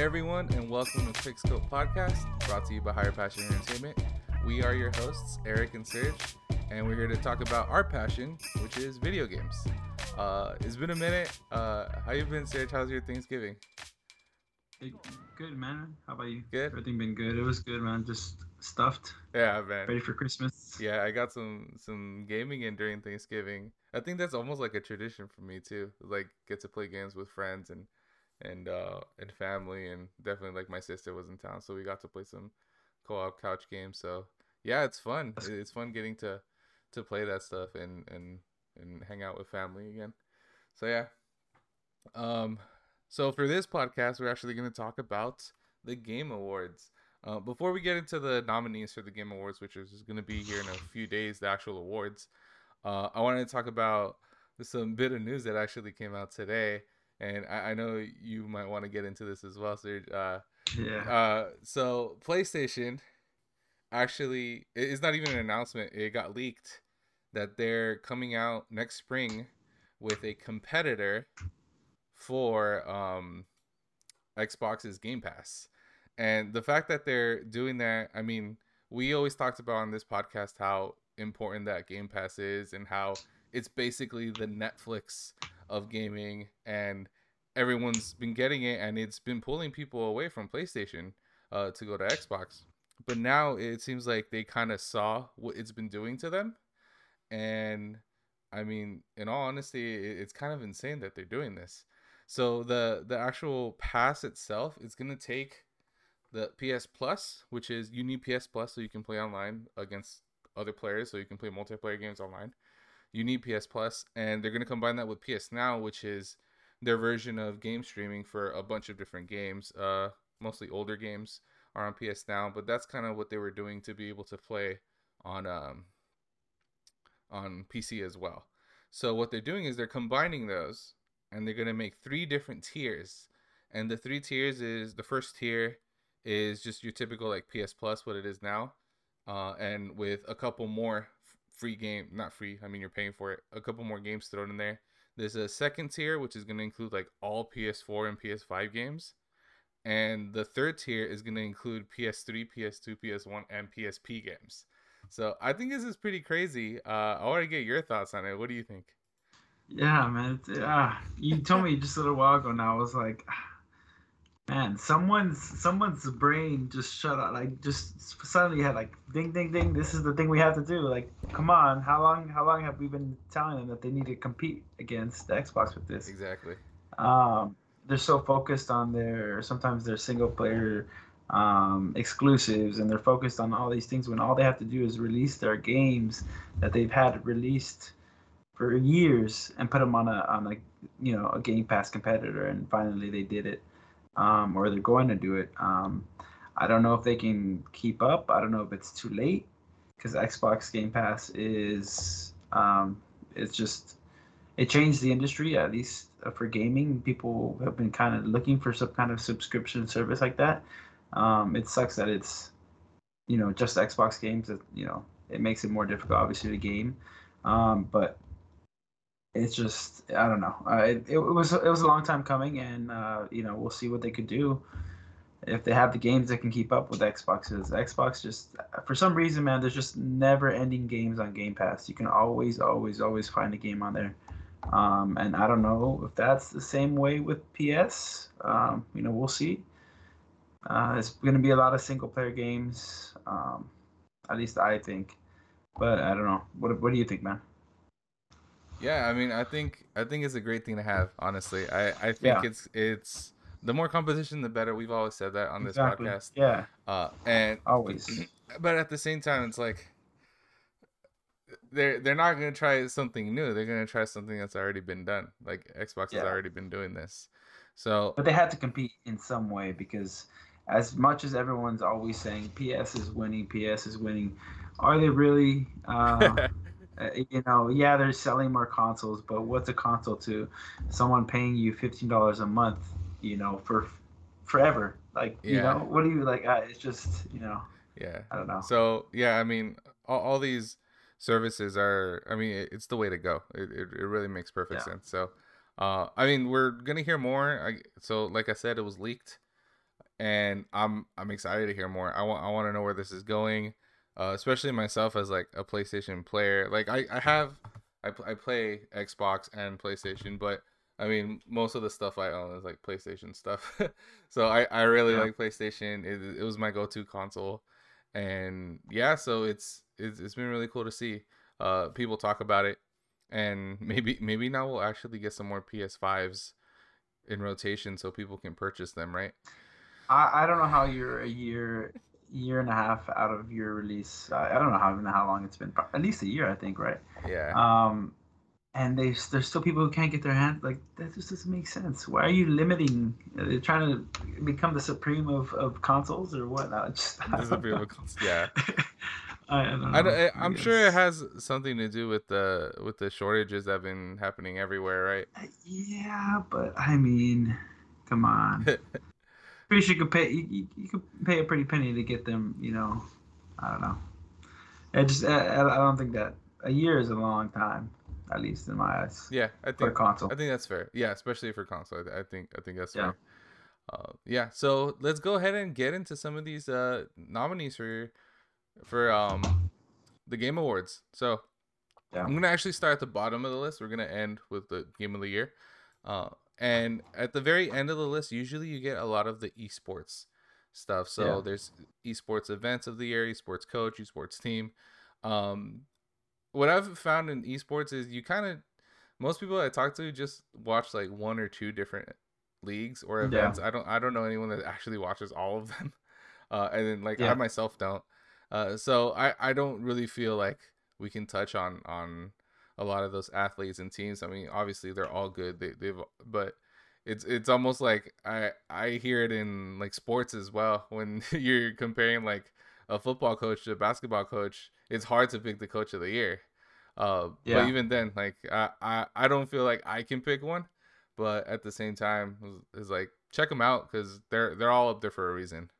Hey everyone, and welcome to Quickscope Podcast, brought to you by Higher Passion Entertainment. We are your hosts, Erik and Serg, and we're here to talk about our passion, which is video games. Uh, it's been a minute. Uh, how you been, Serg? How's your Thanksgiving? Hey, good man. How about you? Good. Everything been good. It was good, man. Just stuffed, Yeah, man. ready for Christmas. Yeah, I got some some gaming in during Thanksgiving. I think that's almost like a tradition for me too. Like get to play games with friends and and uh and family and definitely like my sister was in town, so we got to play some co-op couch games. So yeah, it's fun. It's fun getting to to play that stuff and and and hang out with family again. So yeah. Um so for this podcast, we're actually going to talk about the Game Awards. Uh, before we get into the nominees for the Game Awards, which is going to be here in a few days, the actual awards, uh, I wanted to talk about some bit of news that actually came out today, and I, I know you might want to get into this as well, Serg. Uh, Yeah. uh, so PlayStation actually it- it's not even an announcement. It got leaked that they're coming out next spring with a competitor for um Xbox's Game Pass. And the fact that they're doing that, I mean, we always talked about on this podcast how important that Game Pass is and how it's basically the Netflix of gaming and everyone's been getting it and it's been pulling people away from PlayStation uh, to go to Xbox. But now it seems like they kind of saw what it's been doing to them. And I mean, in all honesty, it's kind of insane that they're doing this. So the the actual pass itself is going to take the PS Plus, which is you need PS Plus so you can play online against other players, so you can play multiplayer games online. You need PS Plus, and they're going to combine that with PS Now, which is their version of game streaming for a bunch of different games. Uh, mostly older games are on PS Now, but that's kind of what they were doing to be able to play on um on PC as well. So what they're doing is they're combining those, and they're gonna make three different tiers. And the three tiers is the first tier is just your typical like PS Plus, what it is now, uh, and with a couple more free game, not free. I mean you're paying for it. A couple more games thrown in there. There's a second tier which is gonna include like all PS4 and PS5 games, and the third tier is gonna include PS3, PS2, PS1, and PSP games. So I think this is pretty crazy. Uh, I want to get your thoughts on it. What do you think? Yeah, man. Uh, you told me just a little while ago now. I was like, man, someone's someone's brain just shut up. Like, just suddenly had like, ding, ding, ding. This is the thing we have to do. Like, come on. How long? How long have we been telling them that they need to compete against the Xbox with this? Exactly. um, they're so focused on their sometimes their single player um, exclusives and they're focused on all these things when all they have to do is release their games that they've had released for years and put them on a on a you know a Game Pass competitor and finally they did it um, or they're going to do it. Um, I don't know if they can keep up. I don't know if it's too late because Xbox Game Pass is um, it's just it changed the industry at least for gaming. People have been kind of looking for some kind of subscription service like that. Um, it sucks that it's you know just Xbox games you know it makes it more difficult obviously to game, um, but it's just I don't know. Uh, it, it was it was a long time coming, and uh, you know we'll see what they could do if they have the games that can keep up with Xboxes. Xbox just for some reason, man, there's just never ending games on Game Pass. You can always, always, always find a game on there. Um, and I don't know if that's the same way with PS. Um, you know, we'll see. Uh, it's going to be a lot of single player games. Um, at least I think. But I don't know. What What do you think, man? Yeah, I mean, I think I think it's a great thing to have. Honestly, I I think Yeah. it's it's the more competition, the better. We've always said that on this podcast. Yeah, Uh, and always. but at the same time, it's like they're they're not gonna try something new. They're gonna try something that's already been done. Like Xbox has already been doing this. So But they had to compete in some way because, as much as everyone's always saying PS is winning, PS is winning, are they really? Uh, uh, you know, yeah, they're selling more consoles, but what's a console to someone paying you fifteen dollars a month? You know, for forever. Like, you know, what do you like? Uh, it's just, you know, yeah. I don't know. So yeah, I mean, all, all these services are. I mean, it, it's the way to go. It, it, it really makes perfect Yeah. sense. So, uh, I mean, we're gonna hear more. I, so, like I said, it was leaked. and I'm I'm excited to hear more. I want I want to know where this is going, uh, especially myself as like a PlayStation player. Like I I have I I play Xbox and PlayStation, but I mean most of the stuff I own is like PlayStation stuff. so I I really yeah. like PlayStation. It, it was my go-to console, and yeah, so it's it's it's been really cool to see uh people talk about it, and maybe maybe now we'll actually get some more PS5s in rotation so people can purchase them, right? I, I don't know how you're a year year and a half out of your release. I, I don't know how even how long it's been. At least a year, I think, right? Yeah. Um, and they there's still people who can't get their hands like that. Just doesn't make sense. Why are you limiting? They're trying to become the supreme of, of consoles or what? No, just, the supreme of consoles. Yeah. I, I, don't know. I, am sure it has something to do with the with the shortages that have been happening everywhere, right? Uh, yeah, but I mean, come on. pretty sure you could pay you, you could pay a pretty penny to get them. You know, I don't know. I just I, I don't think that a year is a long time, at least in my eyes. Yeah, I think console. I think that's fair. Yeah, especially for console. I, I think I think that's yeah. fair. Uh, yeah, so let's go ahead and get into some of these uh, nominees for for um the Game Awards. So yeah. I'm gonna actually start at the bottom of the list. We're gonna end with the Game of the Year. Uh, and at the very end of the list, usually you get a lot of the esports stuff. So yeah. there's esports events of the year, esports coach, esports team. Um, what I've found in esports is you kind of most people I talk to just watch like one or two different leagues or events. Yeah. I don't I don't know anyone that actually watches all of them. Uh, and then like yeah. I myself don't. Uh, so I, I don't really feel like we can touch on on a lot of those athletes and teams. I mean, obviously they're all good. They they've but it's it's almost like I I hear it in like sports as well when you're comparing like a football coach to a basketball coach. It's hard to pick the coach of the year. Uh, yeah. But even then, like I, I I don't feel like I can pick one. But at the same time, it's like check them out because they're they're all up there for a reason.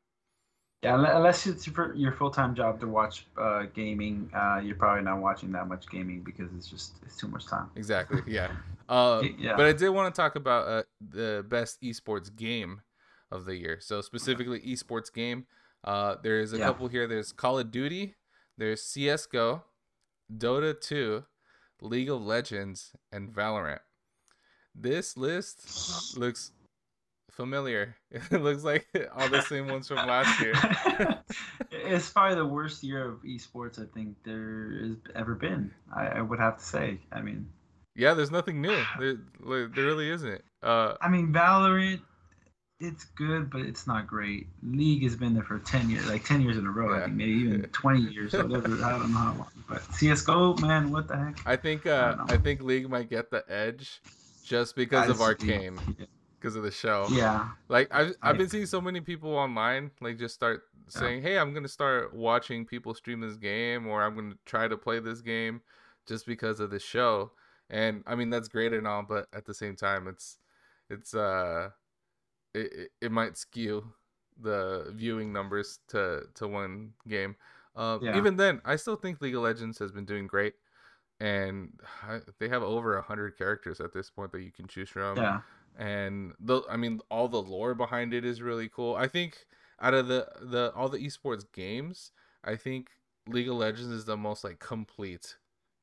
Yeah, unless it's your full time job to watch uh, gaming, uh, you're probably not watching that much gaming because it's just it's too much time. Exactly. Yeah. Uh, yeah. But I did want to talk about uh, the best esports game of the year. So specifically esports game. Uh, there's a yeah. couple here. There's Call of Duty. There's CS:GO, Dota 2, League of Legends, and Valorant. This list looks familiar. It looks like all the same ones from last year. it's probably the worst year of esports I think there has ever been. I, I would have to say. I mean, yeah, there's nothing new. There, there really isn't. Uh, I mean, Valorant, it's good, but it's not great. League has been there for ten years, like ten years in a row. Yeah. I think maybe even twenty years, or whatever. I don't know how long. But CS:GO, man, what the heck? I think uh, I, I think League might get the edge, just because I of Arcane. Yeah because of the show. Yeah. Like I've I've been seeing so many people online like just start saying, yeah. "Hey, I'm gonna start watching people stream this game, or I'm gonna try to play this game, just because of this show." And I mean that's great and all, but at the same time, it's it's uh it it, it might skew the viewing numbers to to one game. Uh, yeah. Even then, I still think League of Legends has been doing great, and they have over a hundred characters at this point that you can choose from. Yeah and the I mean all the lore behind it is really cool. I think out of the the all the esports games, I think League of Legends is the most like complete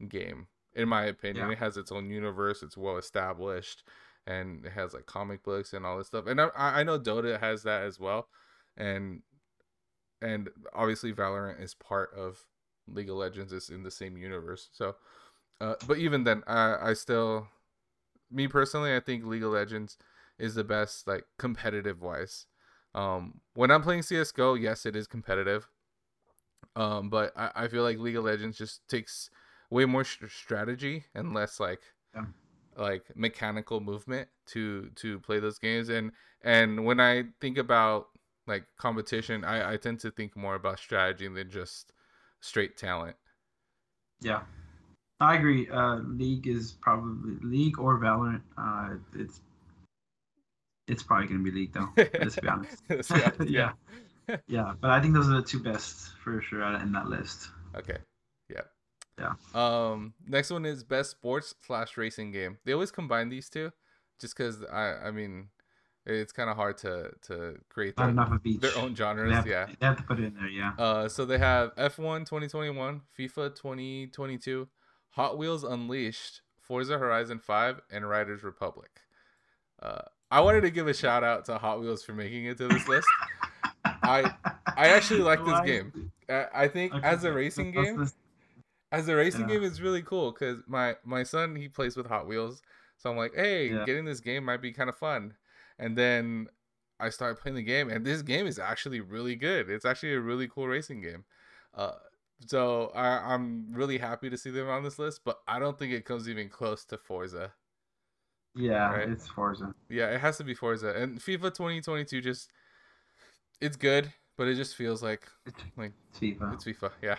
game in my opinion. Yeah. It has its own universe, it's well established, and it has like comic books and all this stuff. And I I know Dota has that as well, and and obviously Valorant is part of League of Legends. is in the same universe, so. Uh, but even then, I I still me personally, I think League of Legends is the best, like competitive wise. Um, when I'm playing CS:GO, yes, it is competitive. Um, but I, I feel like League of Legends just takes way more sh- strategy and less like yeah. like mechanical movement to to play those games. And and when I think about like competition, I, I tend to think more about strategy than just straight talent. Yeah. I agree. Uh, League is probably League or Valorant. Uh, it's it's probably gonna be League though. let's be honest. yeah. yeah, yeah. But I think those are the two best for sure in that list. Okay. Yeah. Yeah. Um. Next one is best sports slash racing game. They always combine these two, just because I I mean, It's kind of hard to to create their, their own They genres. have, Yeah. they have to put it in there. Yeah. Uh, so they have F1 2021, FIFA 2022, Hot Wheels Unleashed, Forza Horizon 5, and Riders Republic. Uh, I wanted to give a shout out to Hot Wheels for making it to this list. I I actually like this game. I, I think Okay, as a racing game, as a racing Yeah. game, it's really cool because my my son he plays with Hot Wheels, so I'm like, hey, Yeah. getting this game might be kind of fun. And then I started playing the game, and this game is actually really good. It's actually a really cool racing game. Uh, so I, I'm really happy to see them on this list, but I don't think it comes even close to Forza. Yeah, Right. it's Forza. Yeah, it has to be Forza, and FIFA 2022 just it's good, but it just feels like like it's FIFA. it's FIFA, yeah.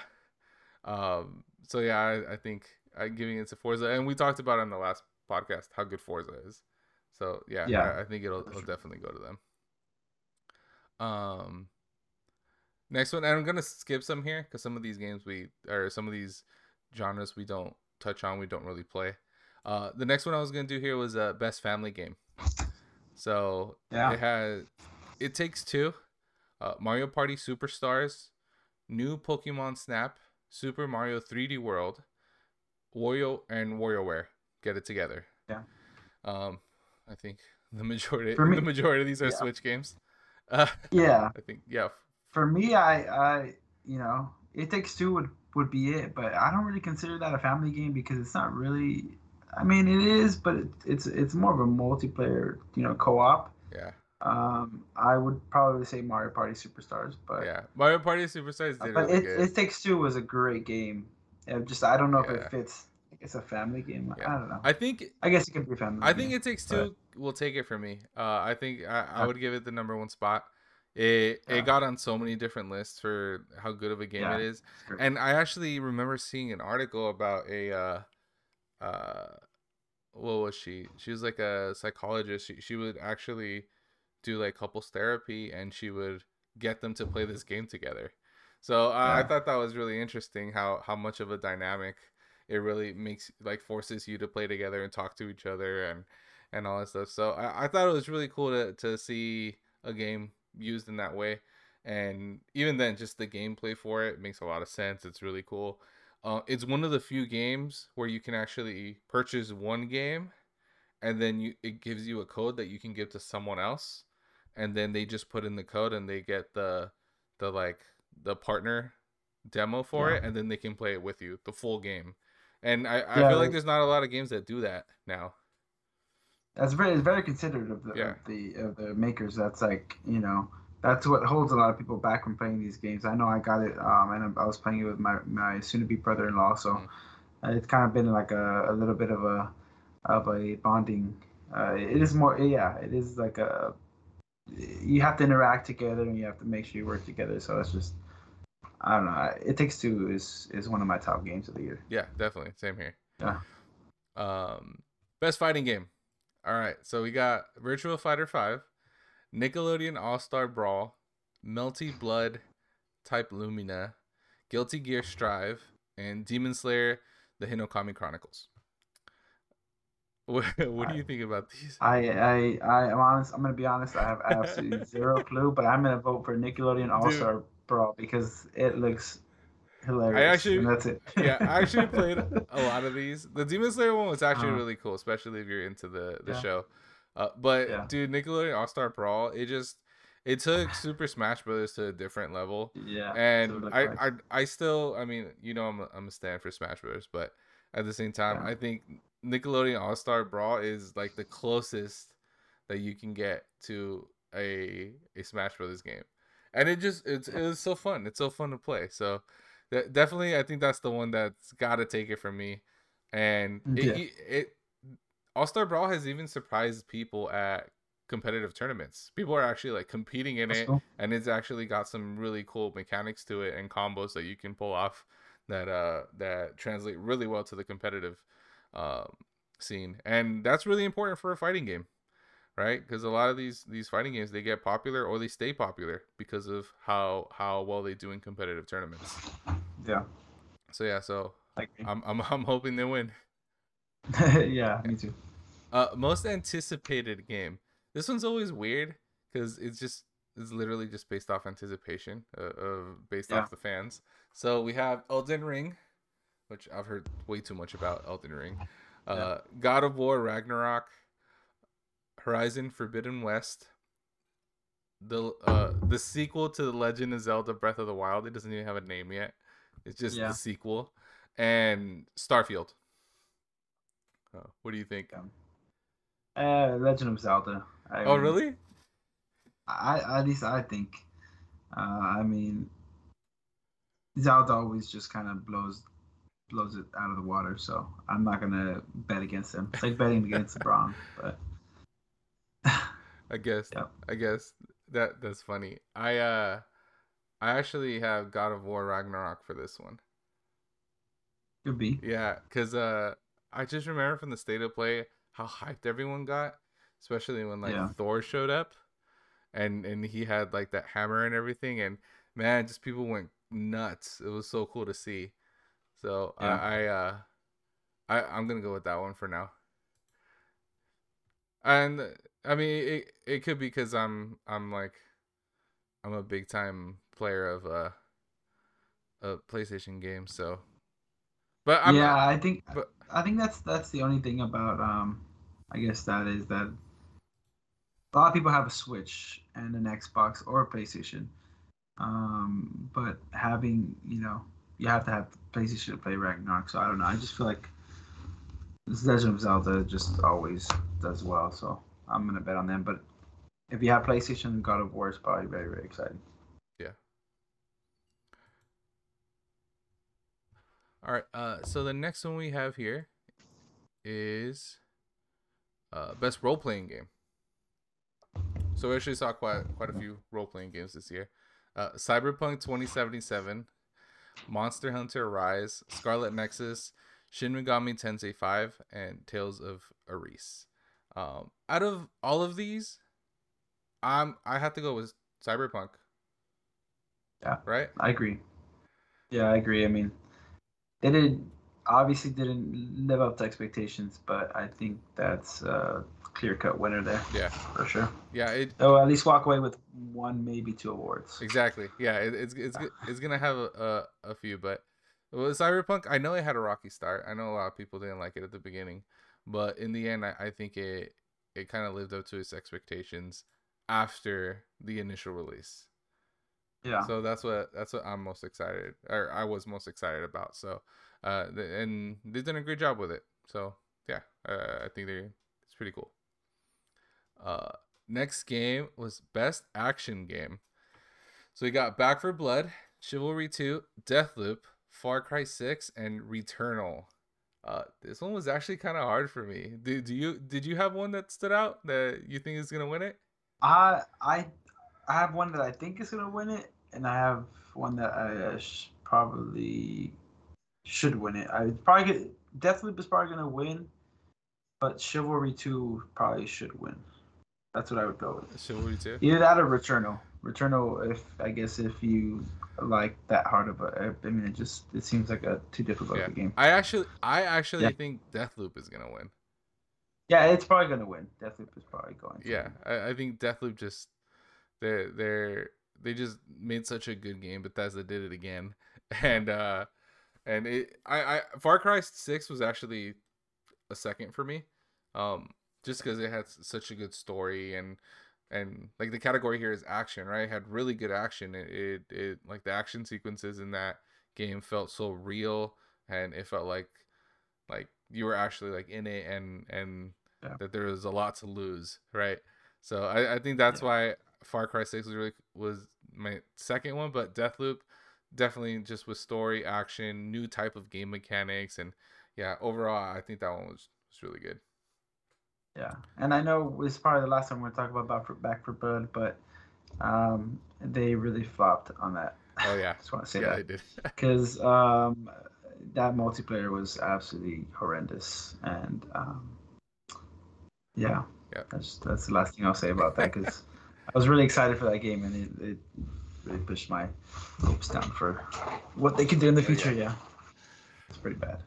Um. So yeah, I, I think I'm giving it to Forza, and we talked about on the last podcast how good Forza is. So yeah, Yeah, I, I think it'll, it'll definitely go to them. Um. Next one, and I'm gonna skip some here because some of these games we or some of these genres we don't touch on, we don't really play. Uh, the next one I was gonna do here was uh, best family game. So Yeah. it has it takes two, uh, Mario Party Superstars, new Pokemon Snap, Super Mario 3D World, Wario and WarioWare get it together. Yeah. Um, I think the majority me- the majority of these are Yeah. Switch games. Uh, Yeah. I think yeah. For me, I, I, you know, It Takes Two would would be it, but I don't really consider that a family game because it's not really. I mean, it is, but it, it's it's more of a multiplayer, you know, co-op. Yeah, Um, I would probably say Mario Party Superstars, but yeah. Mario Party Superstars did but really it, good. it Takes Two was a great game. It just I don't know if it fits. It's a family game. Yeah. I don't know. I think I guess it could be a family. I think it takes but- two will take it for me. Uh, I think I, I would give it the number one spot. It Yeah. it got on so many different lists for how good of a game Yeah. it is, and I actually remember seeing an article about a uh, uh, what was she? She was like a psychologist. She she would actually do like couples therapy, and she would get them to play this game together. So I, I thought that was really interesting how how much of a dynamic it really makes like forces you to play together and talk to each other and and all that stuff. So I, I thought it was really cool to to see a game used in that way. And even then, just the gameplay for it makes a lot of sense. It's really cool. Uh, it's one of the few games where you can actually purchase one game, and then you it gives you a code that you can give to someone else, and then they just put in the code and they get the the like the partner demo for Yeah. it, and then they can play it with you the full game. And I, I Yeah, feel like like- there's not a lot of games that do that now. That's very it's very considerate of the Yeah. of the of the makers. That's like you know that's what holds a lot of people back from playing these games. I know I got it, um, and I was playing it with my my soon to be brother in law. So Mm. uh, it's kind of been like a, a little bit of a of a bonding. Uh, it is more yeah. It is like a you have to interact together and you have to make sure you work together. So it's just I don't know. It takes two is is one of my top games of the year. Yeah, definitely. Same here. Yeah. Um, best fighting game. All right, so we got Virtua Fighter Five, Nickelodeon All Star Brawl, Melty Blood, Type Lumina, Guilty Gear Strive, and Demon Slayer: The Hinokami Chronicles. What, what do you think about these? I I I am honest. I'm gonna be honest. I have absolutely zero clue, but I'm gonna vote for Nickelodeon All Star Brawl because it looks hilarious. actually- and that's it. yeah, I actually played a lot of these. The Demon Slayer one was actually Uh-huh. really cool, especially if you're into the the Yeah. show. Uh, but Yeah. dude, Nickelodeon All Star Brawl, it just it took Super Smash Brothers to a different level. Yeah. and so it looked I, like- I I still I mean you know I'm a, I'm a stand for Smash Bros. But at the same time Yeah. I think Nickelodeon All Star Brawl is like the closest that you can get to a a Smash Brothers game, and it just it's it was so fun. It's so fun to play. So definitely I think that's the one that's got to take it from me. And it, Yeah. it, it All Star Brawl has even surprised people at competitive tournaments. People are actually like competing in That's it cool. and it's actually got some really cool mechanics to it and combos that you can pull off that uh that translate really well to the competitive um scene and that's really important for a fighting game right because a lot of these these fighting games they get popular or they stay popular because of how how well they do in competitive tournaments Yeah. so yeah so i'm i'm, I'm hoping they win yeah, me too. uh most anticipated game This one's always weird because it's just it's literally just based off anticipation, uh, of based Yeah. off the fans. So we have Elden Ring, which I've heard way too much about Elden Ring. Uh, God of War Ragnarok, Horizon Forbidden West, the uh the sequel to the Legend of Zelda Breath of the Wild. It doesn't even have a name yet. It's just Yeah. the sequel, and Starfield. Uh, what do you think? Uh, Legend of Zelda. I Oh, mean, really? I at least I think. Uh, I mean, Zelda always just kind of blows blows it out of the water. So I'm not gonna bet against him. It's like betting against LeBron. But I guess. Yep. I guess that that's funny. I uh, I actually have God of War Ragnarok for this one. could be. Yeah, cause uh, I just remember from the state of play how hyped everyone got, especially when like Yeah. Thor showed up, and and he had like that hammer and everything, and man, just people went nuts. It was so cool to see. So Yeah. I, I uh, I I'm gonna go with that one for now. And I mean, it it could be because I'm I'm like, I'm a big time player of uh, a PlayStation game, so. But I'm yeah, I think but- I think that's that's the only thing about um, I guess that is that a lot of people have a Switch and an Xbox or a PlayStation, um, but having you know you have to have PlayStation to play Ragnarok. So I don't know. I just feel like this Legend of Zelda just always does well. So I'm gonna bet on them. But if you have PlayStation, God of War is probably very very exciting. Yeah. All right. Uh, so the next one we have here is uh, best role playing game. So we actually saw quite quite a few role playing games this year. Uh, Cyberpunk 2077, Monster Hunter Rise, Scarlet Nexus, Shin Megami Tensei 5, and Tales of Arise. Um, out of all of these, I'm I have to go with Cyberpunk. Yeah. Right. I agree. Yeah, I agree. I mean, they did obviously didn't live up to expectations, but I think that's a clear cut winner there Yeah. for sure. Yeah. It They'll at least walk away with one, maybe two awards. Exactly. Yeah, it, it's it's it's gonna have a, a, a few, but with Cyberpunk, I know it had a rocky start. I know a lot of people didn't like it at the beginning, but in the end, I, I think it it kind of lived up to its expectations after the initial release. Yeah. So that's what that's what I'm most excited, or I was most excited about. So, uh, the, and they did a great job with it. So yeah, uh, I think they it's pretty cool. Uh, next game was best action game. So we got Back 4 Blood, Chivalry 2, Deathloop, Far Cry 6, and Returnal. Uh, this one was actually kind of hard for me. Do, do you did you have one that stood out that you think is gonna win it? I I I have one that I think is gonna win it, and I have one that I uh, sh- probably should win it. I probably get, Deathloop is probably gonna win, but Chivalry Two probably should win. That's what I would go with. Chivalry 2. Either that or Returnal. Returnal, if I guess if you like that hard of a, I mean, it just it seems like a too difficult Yeah. of a game. I actually I actually Yeah. think Deathloop is gonna win. Yeah, it's probably gonna win. Deathloop is probably going. To Yeah, win. I, I think Deathloop just they're they're they just made such a good game. But Bethesda did it again, and uh, and it I I Far Cry Six was actually a second for me, um, just because it had such a good story and and like the category here is action, right? It had really good action. It, it it like the action sequences in that game felt so real, and it felt like like you were actually like in it and and Yeah. that there was a lot to lose, right? So I, I think that's Yeah. why Far Cry Six was really was my second one, but Deathloop definitely just with story, action, new type of game mechanics, and yeah, overall I think that one was was really good. Yeah, and I know it's probably the last time we're talk about Back for, Back for Blood, but um, they really flopped on that. Oh yeah, just want to say yeah, that. they did. because um, that multiplayer was absolutely horrendous, and um, yeah, Yeah. that's that's the last thing I'll say about that because I was really excited for that game, and it, it really pushed my hopes down for what they could do in the Yeah, yeah. future. Yeah, it's pretty bad.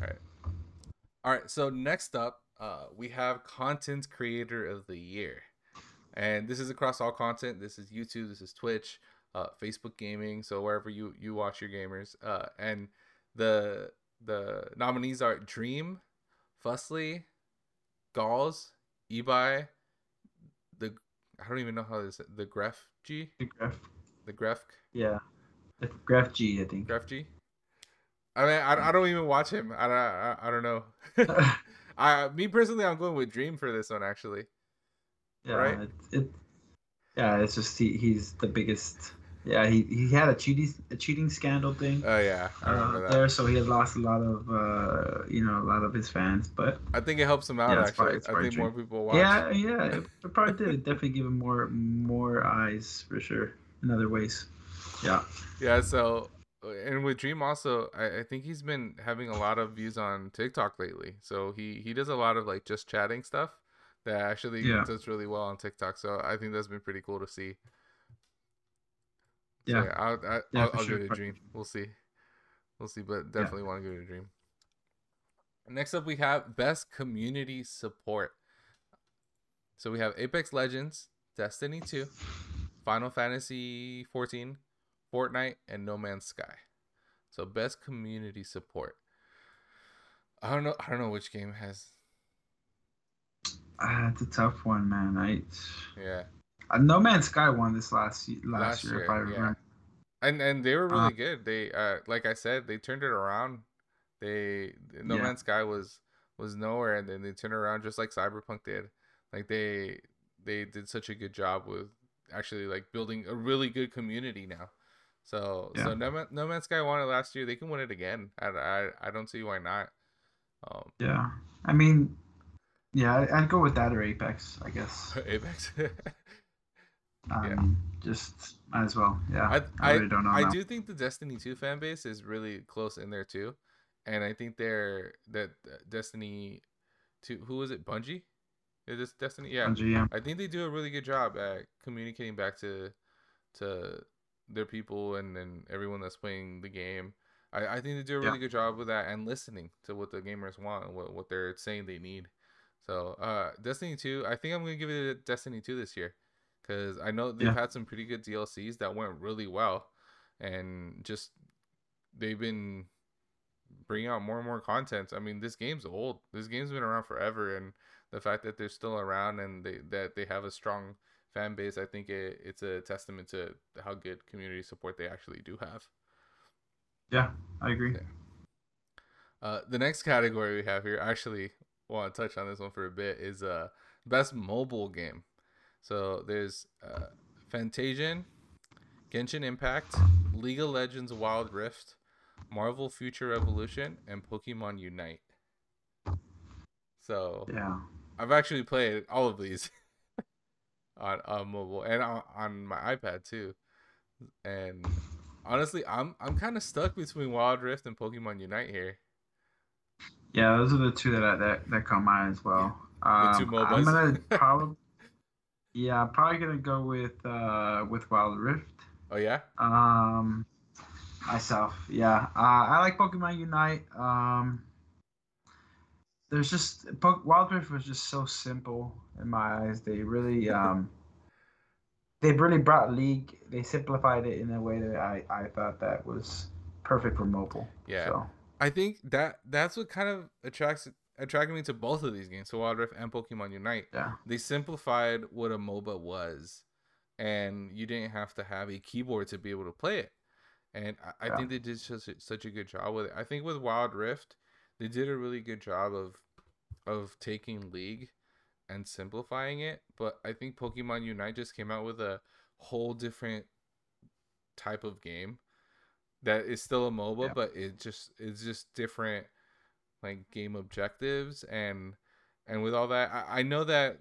Alright. All right, so next up, uh, we have content creator of the year. and this is across all content. This is YouTube. This is Twitch, uh, Facebook gaming. So wherever you you watch your gamers, uh, and the the nominees are Dream, Fuslie, Galls, Ibai, the I don't even know how this the Gref G, The Gref, the Gref yeah, the Gref G, I think. Gref G. I mean, I, I don't even watch him. I, I, I don't know. I me personally, I'm going with Dream for this one actually. yeah, Right? it, it, yeah, it's just he, he's the biggest. Yeah, he, he had a cheating a cheating scandal thing Oh yeah, uh, there, so he had lost a lot of uh, you know a lot of his fans. But I think it helps him out Yeah, actually. probably- I think more people watch. yeah, yeah, it, it probably did. It definitely give him more more eyes for sure in other ways. Yeah, Yeah, so and with Dream also, I, I think he's been having a lot of views on TikTok lately. So he he does a lot of like just chatting stuff that actually Yeah. does really well on TikTok. So I think that's been pretty cool to see. So, yeah, yeah, I'll, I, Yeah, I'll, for I'll sure. it a Dream. We'll see. We'll see, but definitely want to it a Dream. Next up, we have best community support. So we have Apex Legends, Destiny 2, Final Fantasy 14, Fortnite, and No Man's Sky. So best community support. I don't know. I don't know which game has. uh, it's a tough one, man. I Yeah, uh, No Man's Sky won this last last, Last year, year, if I yeah. remember. and and they were really Uh, good. They uh, like I said, they turned it around. They No Yeah. Man's Sky was was nowhere, and then they turned it around just like Cyberpunk did. Like they they did such a good job with actually like building a really good community now. So so no, Man, no Man's Sky won it last year. They can win it again. I, I, I don't see why not. Um, Yeah, I mean, yeah, I'd go with that or Apex, I guess. Apex. Um, Just might as well. Yeah, I I, I, really don't know. I now. do think the Destiny 2 fan base is really close in there too. And I think they're that uh, Destiny 2 who was it? Bungie? Is this Destiny? Yeah. Bungie, yeah. I think they do a really good job at communicating back to to their people and, and everyone that's playing the game. I, I think they do a really Yeah. good job with that and listening to what the gamers want and what, what they're saying they need. So uh Destiny 2, I think I'm gonna give it a Destiny 2 this year. Cause I know they've Yeah. had some pretty good DLCs that went really well and just they've been bringing out more and more content. I mean, this game's old. This game's been around forever, and the fact that they're still around and they that they have a strong fan base, I think it, it's a testament to how good community support they actually do have. Yeah, I agree. Yeah. Uh, the next category we have here, I actually want to touch on this one for a bit, is uh best mobile game. So there's uh, Fantasian, Genshin Impact, League of Legends Wild Rift, Marvel Future Revolution, and Pokemon Unite. So Yeah, I've actually played all of these on on mobile and on, on my iPad too. And honestly, I'm I'm kind of stuck between Wild Rift and Pokemon Unite here. yeah, those are the two that I, that that my eye as well. The two Um, I'm gonna probably. Yeah, I'm probably gonna go with uh with Wild Rift. Oh yeah, Um, myself, yeah. Uh, I like Pokemon Unite. Um, there's just Wild Rift was just so simple in my eyes. They really um, they really brought League. They simplified it in a way that I I thought that was perfect for mobile. Yeah. So I think that that's what kind of attracts attracted me to both of these games, so Wild Rift and Pokemon Unite. yeah, They simplified what a MOBA was, and you didn't have to have a keyboard to be able to play it. And I, I Yeah. think they did such a, such a good job with it. I think with Wild Rift, they did a really good job of of taking League and simplifying it. But I think Pokemon Unite just came out with a whole different type of game that is still a MOBA, Yeah. but it just it's just different like game objectives and and with all that I, I know that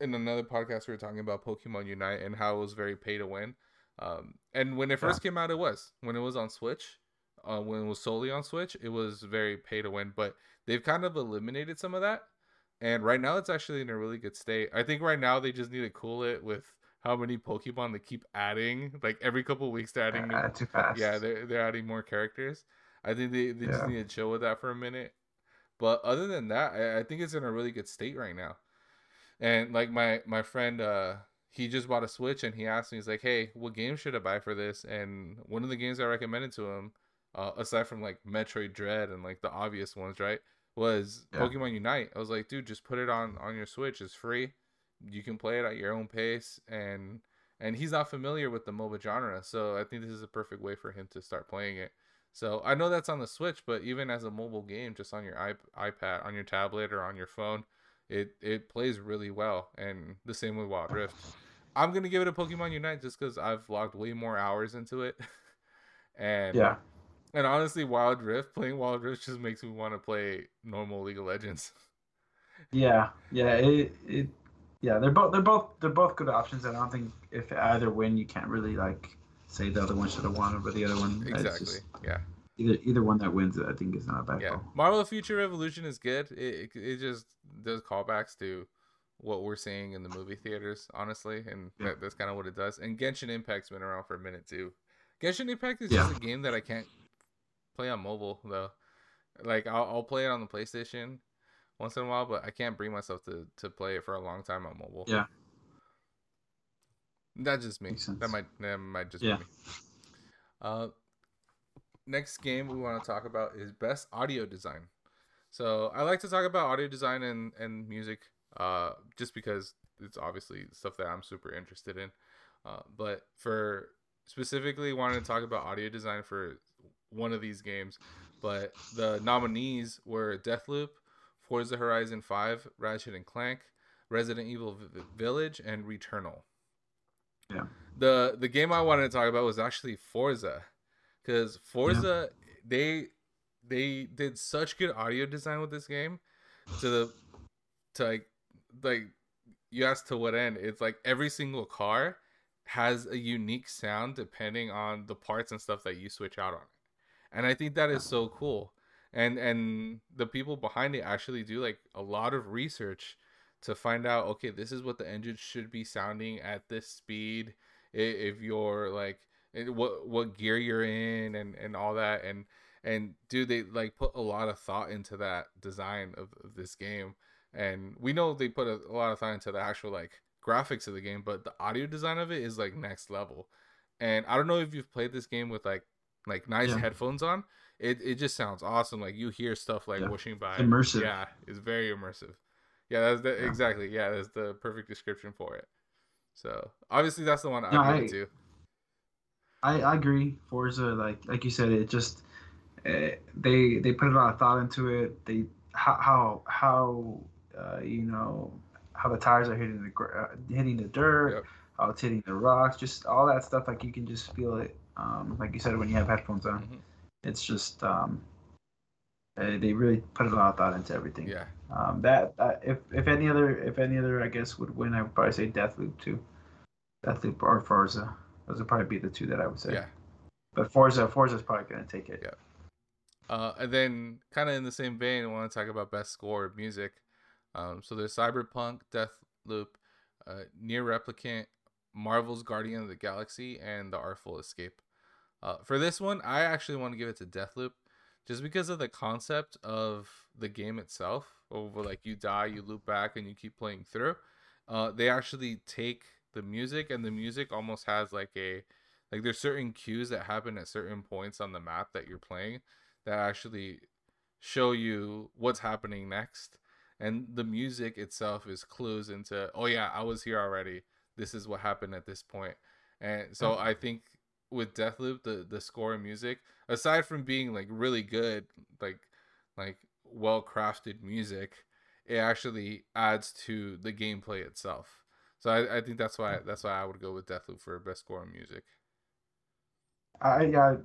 in another podcast we were talking about Pokemon Unite and how it was very pay to win. Um, and when it first came out, it was when it was on Switch, uh, when it was solely on Switch, it was very pay to win. But they've kind of eliminated some of that, and right now it's actually in a really good state. I think right now they just need to cool it with how many Pokemon they keep adding. Like every couple of weeks, they're adding new uh, too fast. yeah, they're they're adding more characters. I think they, they just need to chill with that for a minute. But other than that, I, I think it's in a really good state right now. And like my my friend, uh, he just bought a Switch, and he asked me, he's like, "Hey, what game should I buy for this?" And one of the games I recommended to him, uh, aside from like Metroid Dread and like the obvious ones, right, was Yeah. Pokemon Unite. I was like, dude, just put it on on your Switch. It's free. You can play it at your own pace, and and he's not familiar with the MOBA genre, so I think this is a perfect way for him to start playing it. So I know that's on the Switch, but even as a mobile game, just on your iP- iPad, on your tablet, or on your phone, it it plays really well. And the same with Wild Rift. I'm gonna give it a Pokemon Unite just because I've logged way more hours into it. and Yeah. And honestly, Wild Rift playing Wild Rift just makes me want to play normal League of Legends. Yeah. Yeah. It, it yeah, they're both they're both they're both good options. and I don't think if either win, you can't really like say the other one should have won over the other one. Exactly. just Yeah. either either one that wins, I think, is not a bad Yeah. call. Marvel Future Revolution is good. It, it it just does callbacks to what we're seeing in the movie theaters, honestly, and Yeah. that, that's kind of what it does. And Genshin Impact's been around for a minute too. Genshin Impact is Yeah. just a game that I can't play on mobile though. Like I'll, I'll play it on the PlayStation once in a while, but I can't bring myself to to play it for a long time on mobile. Yeah. That's just me. Makes. That might that might just Yeah. be me. Uh, next game we want to talk about is best audio design. So I like to talk about audio design and and music, uh, just because it's obviously stuff that I'm super interested in. Uh, but for specifically wanting to talk about audio design for one of these games, but the nominees were Deathloop, Forza Horizon 5, Ratchet and Clank, Resident Evil v- Village, and Returnal. Yeah. The the game I wanted to talk about was actually Forza, because Forza they they did such good audio design with this game, to the to like like you asked to what end? It's like every single car has a unique sound depending on the parts and stuff that you switch out on it. And I think that is so cool. And and the people behind it actually do like a lot of research to find out okay, this is what the engine should be sounding at this speed. If you're like eh, what what gear you're in and and all that. And and do they like put a lot of thought into that design of, of this game. And we know they put a, a lot of thought into the actual like graphics of the game but the audio design of it is like next level. And i don't know if you've played this game with like like nice Yeah. headphones on it, it just sounds awesome like you hear stuff like Yeah. whooshing by Immersive. yeah it's very immersive yeah that's the Yeah. exactly yeah that's the perfect description for it so obviously that's the one i No, I- it to I, I agree. Forza, like like you said, it just uh, they they put a lot of thought into it. They how how how uh, you know how the tires are hitting the uh, hitting the dirt, Yep. how it's hitting the rocks, just all that stuff. Like you can just feel it. Um, like you said, when you have headphones on, Mhm. it's just um, uh, they really put a lot of thought into everything. yeah Um, that, that if if any other if any other I guess would win, I would probably say Deathloop too. Deathloop or Forza. Those would probably be the two that I would say. yeah But Forza, Forza's probably gonna take it. Yeah. Uh, and then, kind of in the same vein, I want to talk about best score of music. Um, so there's Cyberpunk, Deathloop, uh, NieR Replicant, Marvel's Guardian of the Galaxy, and The Artful Escape. Uh, for this one, I actually want to give it to Deathloop, just because of the concept of the game itself. Over like you die, you loop back, and you keep playing through. Uh, they actually take the music, and the music almost has like a like there's certain cues that happen at certain points on the map that you're playing that actually show you what's happening next and the music itself is clues into oh yeah i was here already this is what happened at this point. And so i think with deathloop the the score and music aside from being like really good like like well crafted music it actually adds to the gameplay itself. So I, I think that's why that's why i would go with deathloop for best score and music. I yeah,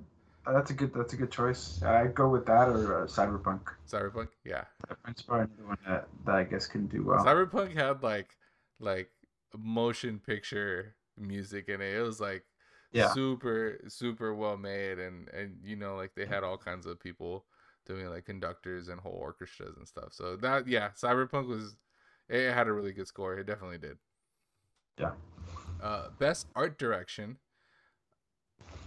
that's a good that's a good choice. I'd go with that or uh, Cyberpunk. cyberpunk? Yeah. Cyberpunk's probably another one that, that I guess can do well. Cyberpunk had like like motion picture music in it. It was like Yeah. super super well made and and you know like they had all kinds of people doing like conductors and whole orchestras and stuff. So that yeah, Cyberpunk was it had a really good score. It definitely did. Yeah. Uh, best art direction.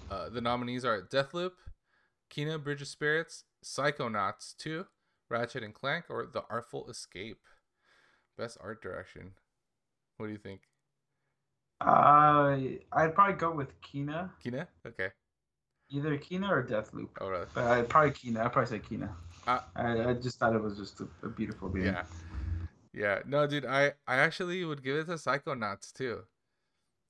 Uh, the nominees are Deathloop, Kena Bridge of Spirits, Psychonauts 2, Ratchet and Clank, or The Artful Escape. Best art direction. What do you think? Uh, I'd probably go with Kena. Kena? Okay. Either Kena or Deathloop. Oh, really? But I'd probably Kena. I'd probably say Kena. Uh, I, I just thought it was just a, a beautiful game. Yeah. Yeah. No, dude, I, I actually would give it to Psychonauts 2.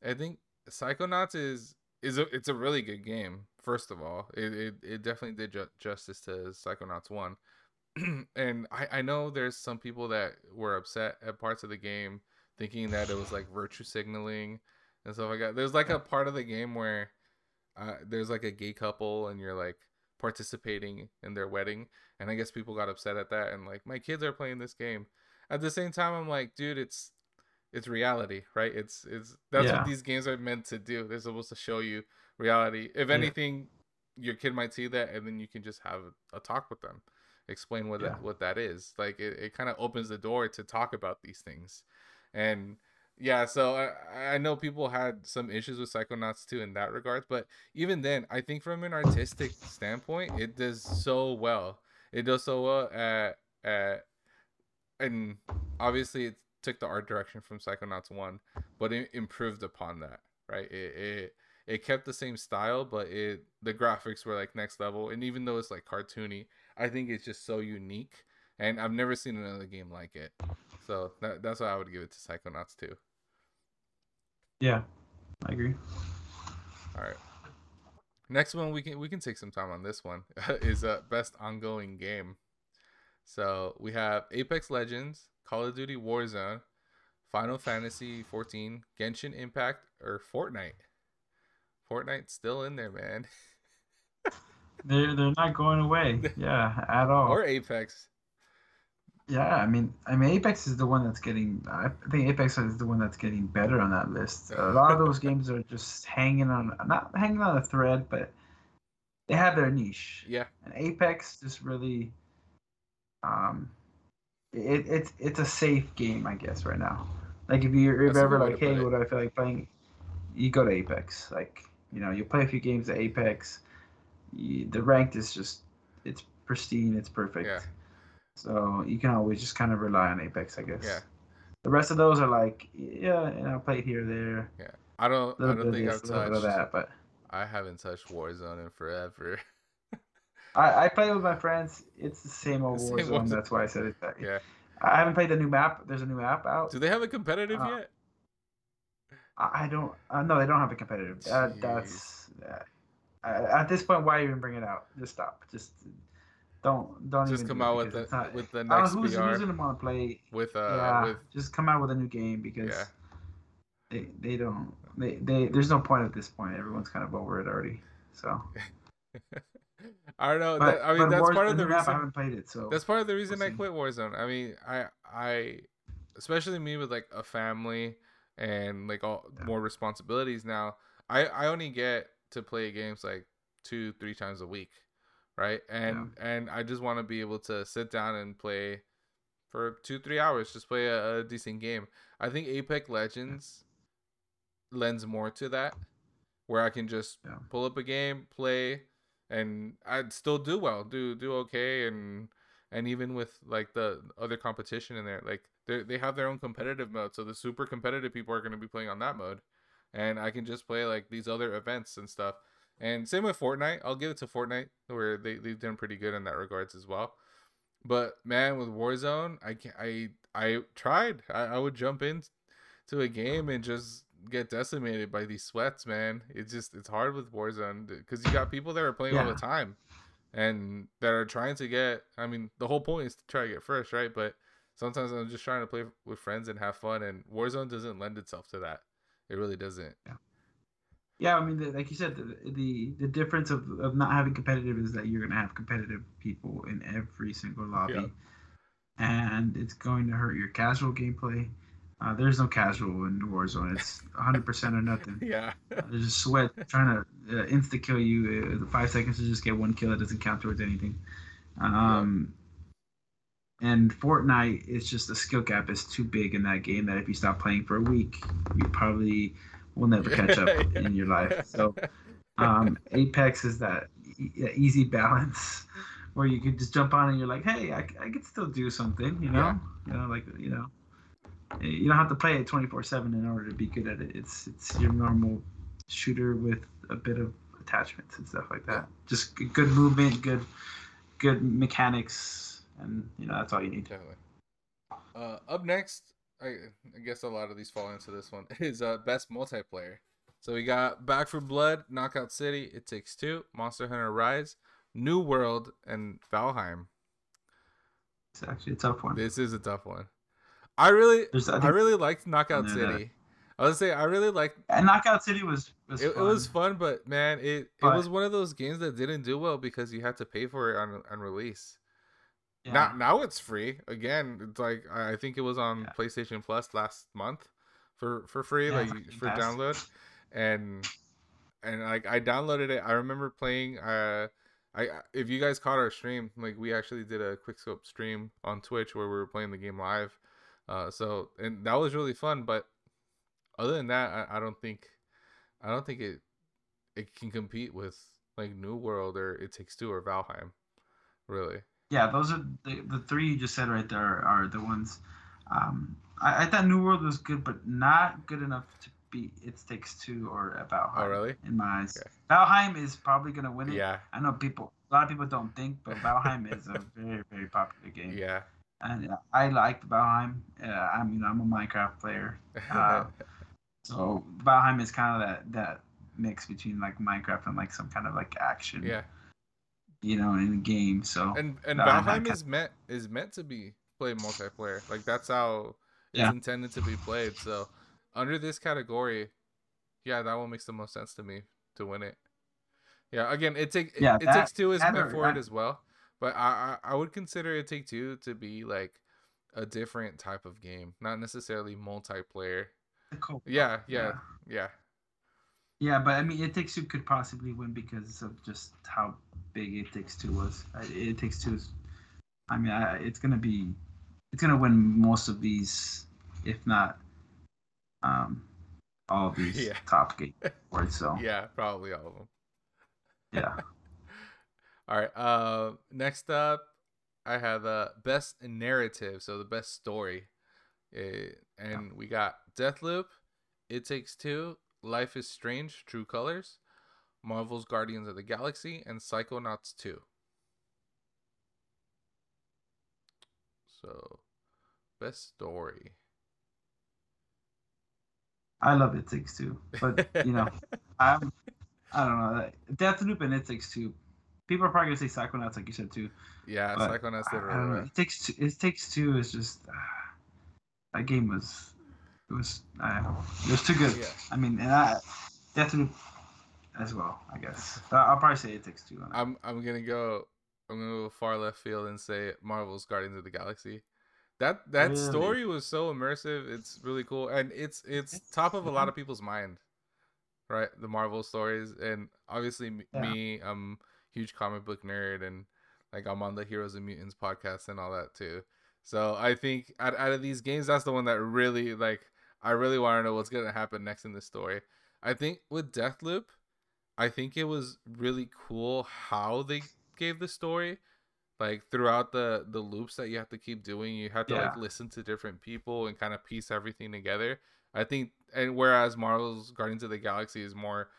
I think Psychonauts is is a, it's a really good game. First of all, it it, it definitely did ju- justice to Psychonauts one. and I, I know there's some people that were upset at parts of the game thinking that it was like virtue signaling and stuff like that. There's like a part of the game where uh, there's like a gay couple and you're like participating in their wedding, and I guess people got upset at that and like my kids are playing this game. At the same time, I'm like, dude, it's it's reality, right? It's it's that's Yeah. what these games are meant to do. They're supposed to show you reality. If Yeah. anything, your kid might see that, and then you can just have a talk with them, explain what Yeah. that, what that is. Like it, it kind of opens the door to talk about these things, and yeah. So I I know people had some issues with Psychonauts 2 in that regards, but even then, I think from an artistic standpoint, it does so well. It does so well at at and obviously it took the art direction from Psychonauts one, but it improved upon that, right? It it it kept the same style, but it the graphics were like next level, and even though it's like cartoony, I think it's just so unique, and I've never seen another game like it. So that, that's why I would give it to Psychonauts 2. Yeah, I agree. All right. Next one we can we can take some time on this one is uh, best ongoing game. So we have Apex Legends, Call of Duty Warzone, Final Fantasy 14, Genshin Impact, or Fortnite. Fortnite's still in there, man. They're they're not going away. Yeah, at all. Or Apex. Yeah, I mean, I mean, Apex is the one that's getting. I think Apex is the one that's getting better on that list. A lot of those games are just hanging on, not hanging on a thread, but they have their niche. Yeah. And Apex just really, um, it, it's it's a safe game, I guess, right now. Like if you're That's ever like, hey, what do I feel like playing? You go to Apex. Like you know, you play a few games at Apex. You, the ranked is just, it's pristine. It's perfect. Yeah. So you can always just kind of rely on Apex, I guess. Yeah. The rest of those are like, yeah, you know, play it here, there, Yeah. I don't I don't think I've touched that. But I haven't touched Warzone in forever. I, I play with my friends. It's the same old Same Warzone. Warzone. That's why I said it. That, yeah. I haven't played the new map. There's a new map out. Do they have a competitive Uh, yet? I, I don't. Uh, no, they don't have a competitive. Uh, that's uh, at this point. Why even bring it out? Just stop. Just don't don't Just come out with the not- with the next who's, BR who's gonna want to play. with uh yeah, with just come out with a new game because Yeah. they they don't they, they there's no point at this point. Everyone's kind of over it already. So, I don't know. but, that, I mean, that's Wars- part of the map, I haven't played it, so That's part of the reason I quit Warzone. I mean, I I especially me with like a family and like all Yeah. more responsibilities now. I I only get to play games like two three times a week, right? And and I just want to be able to sit down and play for two three hours, just play a, a decent game. I think Apex Legends lends more to that, where I can just Yeah. pull up a game, play, and I'd still do well, do do okay, and and even with like the other competition in there, like they they have their own competitive mode, so the super competitive people are going to be playing on that mode, and I can just play like these other events and stuff. And same with Fortnite, I'll give it to Fortnite where they they've done pretty good in that regards as well. But man, with Warzone, I can I I tried. I, I would jump in to a game and just get decimated by these sweats, man. It's just it's hard with Warzone because you got people that are playing all the time and that are trying to get. I mean, the whole point is to try to get first, right? But sometimes I'm just trying to play with friends and have fun, and Warzone doesn't lend itself to that. It really doesn't. yeah. I mean, the, like you said, the, the the difference of, of not having competitive is that you're gonna have competitive people in every single lobby, Yeah. and it's going to hurt your casual gameplay. Uh, there's no casual in Warzone. It's 100% or nothing. Yeah. Uh, There's just sweat trying to uh, insta kill you. Uh, the five seconds to just get one kill. It doesn't count towards anything. Um, And Fortnite it's just the skill gap is too big in that game that if you stop playing for a week, you probably will never catch up Yeah. in your life. So um, Apex is that e- easy balance where you can just jump on and you're like, hey, I, I could still do something, you know, Yeah. you know, like you know. you don't have to play it 24 7 in order to be good at it. It's it's your normal shooter with a bit of attachments and stuff like that. Just good movement, good good mechanics, and you know that's all you need. Definitely. Uh, up next, I, I guess a lot of these fall into this one is uh, best multiplayer. So we got Back 4 Blood, Knockout City, It Takes Two, Monster Hunter Rise, New World, and Valheim. It's actually a tough one. This is a tough one. I really, There's- I I, really liked Knockout No, no. City. I was say I really liked And Knockout City was was it, it was fun, but man, it it was one of those games that didn't do well because you had to pay for it on on release. Yeah. Now now it's free again. It's like I think it was on Yeah. PlayStation Plus last month for for free, Yeah, like for you- Game for Pass. download, and and like I downloaded it. I remember playing. Uh, I if you guys caught our stream, like we actually did a quick scope stream on Twitch where we were playing the game live. Uh, so and that was really fun. But other than that, I, I don't think I don't think it it can compete with like New World or It Takes Two or Valheim. Really. Yeah, those are the, the three you just said right there are the ones. Um, I, I thought New World was good, but not good enough to beat It Takes Two or Valheim. Oh, really? In my eyes, Okay. Valheim is probably gonna win it. Yeah. I know people. A lot of people don't think, but Valheim is a very very popular game. Yeah. And uh, I like Valheim. Uh, I mean, I'm a Minecraft player, Uh, so Valheim is kind of that that mix between like Minecraft and like some kind of like action. yeah. You know, in the game. So And and No, I- I Valheim is meant is meant to be played multiplayer. Like that's how it's Yeah. intended to be played. So under this category, yeah, that one makes the most sense to me to win it. Yeah, again, it take Yeah, it, that- takes two is meant or- for it as well. But I, I I would consider it take two to be like a different type of game, not necessarily multiplayer. Cool. Yeah, yeah, yeah. Yeah, but I mean, It Takes Two could possibly win because of just how big It Takes Two was. It Takes Two is, I mean, I, it's gonna be, it's gonna win most of these, if not, um, all of these Yeah. top game awards. So Yeah, probably all of them. yeah, All right. Uh, next up, I have uh, best narrative, so the best story, uh, and we got Deathloop, It Takes Two, Life is Strange, True Colors, Marvel's Guardians of the Galaxy, and Psychonauts Two. So, best story. I love It Takes Two, but you know, I'm, I don't know, Deathloop and It Takes Two. People are probably gonna say Psychonauts, like you said too. yeah, Psychonauts I really don't know. well. It takes two. It takes two is just uh, that game was it was I don't know. it was too good. Yeah. I mean, and I Deathloop as well. I guess But I'll probably say it takes two. On. I'm I'm gonna go I'm gonna go far left field and say Marvel's Guardians of the Galaxy. That that Really? story was so immersive. It's really cool, and it's it's It's- top of a lot of people's mind, right? The Marvel stories, and obviously Yeah. me, I'm a huge comic book nerd, and like I'm on the Heroes and Mutants podcast and all that too. So I think out, out of these games, that's the one that really like I really want to know what's gonna happen next in the story. I think with Deathloop, I think it was really cool how they gave the story. Like throughout the the loops that you have to keep doing, you have to like listen to different people and kind of piece everything together. I think, and whereas Marvel's Guardians of the Galaxy is more,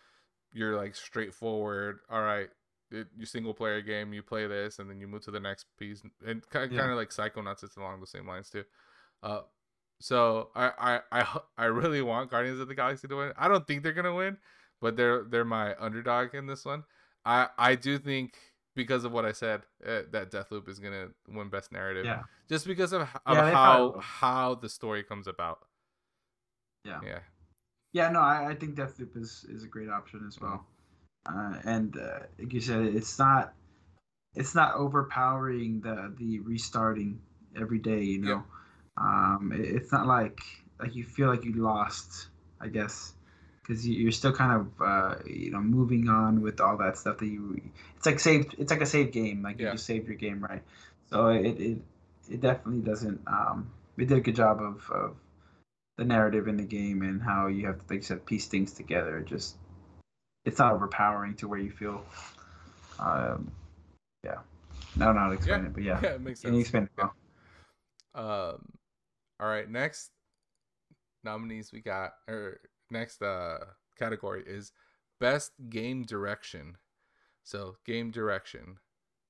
you're like straightforward. All right, it, your single player game, you play this, and then you move to the next piece, and kind of, Yeah. kind of like Psychonauts. It's along the same lines too. Uh, so I I I I really want Guardians of the Galaxy to win. I don't think they're gonna win, but they're they're my underdog in this one. I I do think because of what I said uh, that Deathloop is gonna win Best Narrative. Yeah. Just because of, of Yeah, how how the story comes about. Yeah. Yeah. Yeah. No, I, I think Deathloop is is a great option as well. Uh, and uh, like you said, it's not it's not overpowering the the restarting every day. You know, um, it, it's not like like you feel like you lost. I guess because you, you're still kind of uh, you know moving on with all that stuff that you. It's like saved. It's like a saved game. Like you Yeah. just saved your game, right? So it it, it definitely doesn't. Um, it did a good job of, of the narrative in the game and how you have to, like you said, piece things together. Just it's not overpowering to where you feel. Um, yeah. No, not how to explain Yeah. it, but yeah. Yeah, it makes Can you explain it well? Um, all right. Next, nominees we got or next uh category is best game direction. So game direction.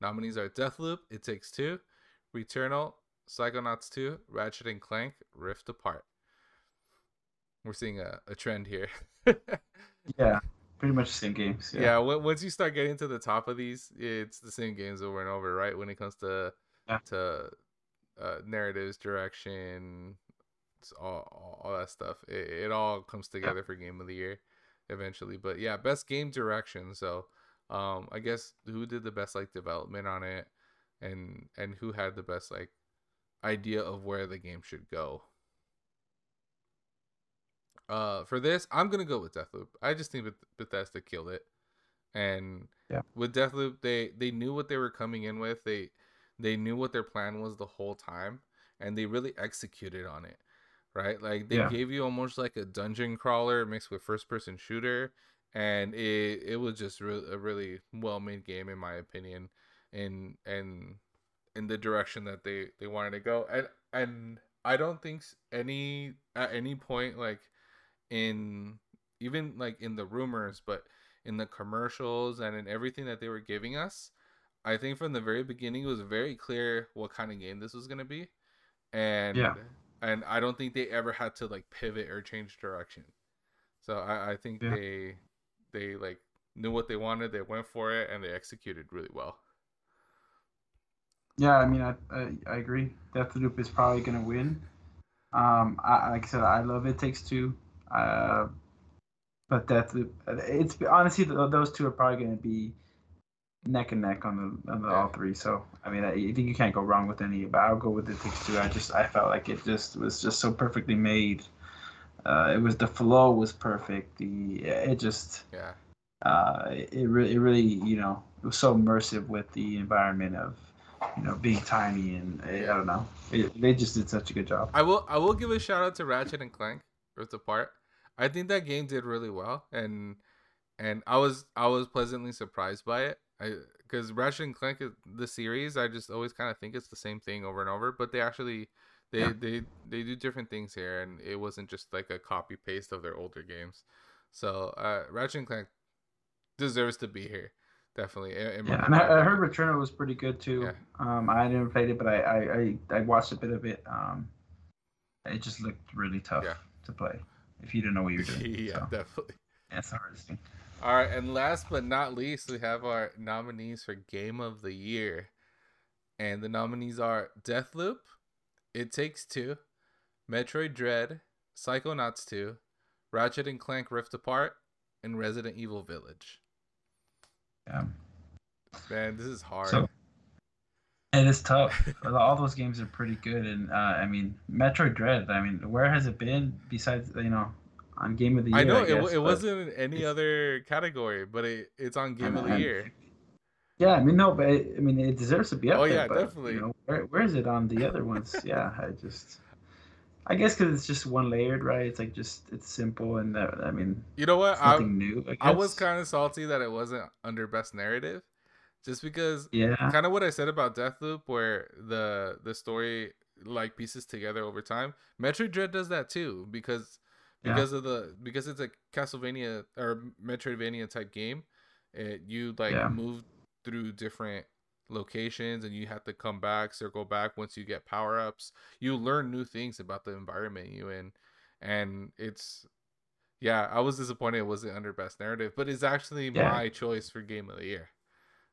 Nominees are Deathloop, It Takes Two, Returnal, Psychonauts 2, Ratchet and Clank, Rift Apart. We're seeing a, a trend here. yeah, pretty much the same games. Yeah. yeah, once you start getting to the top of these, it's the same games over and over, right? When it comes to yeah. to uh, narratives, direction, all, all that stuff. It, it all comes together for game of the year eventually. But yeah, best game direction. So um I guess who did the best like development on it and and who had the best like idea of where the game should go. Uh for this, I'm going to go with Deathloop. I just think Bethesda killed it. And yeah. with Deathloop, they they knew what they were coming in with. They they knew what their plan was the whole time and they really executed on it right? Like they yeah. gave you almost like a dungeon crawler mixed with first person shooter, and it it was just re- a really well made game in my opinion, in and in the direction that they they wanted to go, and and I don't think any at any point like in even like in the rumors, but in the commercials and in everything that they were giving us. I think from the very beginning it was very clear what kind of game this was gonna be, and yeah and I don't think they ever had to like pivot or change direction. So I, I think yeah. they they like knew what they wanted, they went for it, and they executed really well. Yeah, I mean, I I, I agree. Deathloop is probably gonna win. Um, I, like I said, I love It Takes Two. Uh, but Deathloop, it's honestly those two are probably gonna be neck and neck on the on the all three. So I mean, I, I, think you can't go wrong with any. But I'll go with it takes two. I just I felt like it just was just so perfectly made. Uh, it was the flow was perfect. The it just yeah. Uh, it really it really you know it was so immersive with the environment of you know being tiny and I don't know it, they just did such a good job. I will I will give a shout out to Ratchet and Clank Rift Apart. I think that game did really well and and I was I was pleasantly surprised by it. I because Ratchet and Clank the series, I just always kind of think it's the same thing over and over, but they actually they yeah. they they do different things here, and it wasn't just like a copy paste of their older games. So uh, Ratchet and Clank deserves to be here, definitely. In, in yeah, and I, I, heard Returnal was pretty good too. Yeah. Um, I didn't play it, but I, I I, I watched a bit of it. Um, it just looked really tough yeah. to play if you didn't know what you're doing. yeah, so. definitely. Yeah, it's the hardest thing. All right, and last but not least, we have our nominees for Game of the Year. And the nominees are Deathloop, It Takes Two, Metroid Dread, Psychonauts 2, Ratchet and Clank Rift Apart, and Resident Evil Village. Yeah. Man, this is hard. So, it is tough. All those games are pretty good, and uh, I mean, Metroid Dread. I mean, where has it been besides you know on Game of the Year. I know I guess, it, it wasn't in any other category, but it, it's on Game of the Year. Yeah, I mean no, but it, I mean it deserves to be up oh, there. yeah, but, definitely. You know, where, where is it on the other ones? yeah, I just. I guess because it's just one layered, right? It's like just it's simple and uh, I mean, you know what? nothing I, new. I, I was kind of salty that it wasn't under best narrative, just because. Yeah. Kind of what I said about Deathloop, where the the story like pieces together over time. Metroid Dread does that too because because yeah. of the because it's a Castlevania or Metroidvania type game. It, you like yeah. move through different locations and you have to come back, circle back once you get power ups. You learn new things about the environment you in, and it's yeah. I was disappointed it wasn't under best narrative, but it's actually yeah. my choice for game of the year.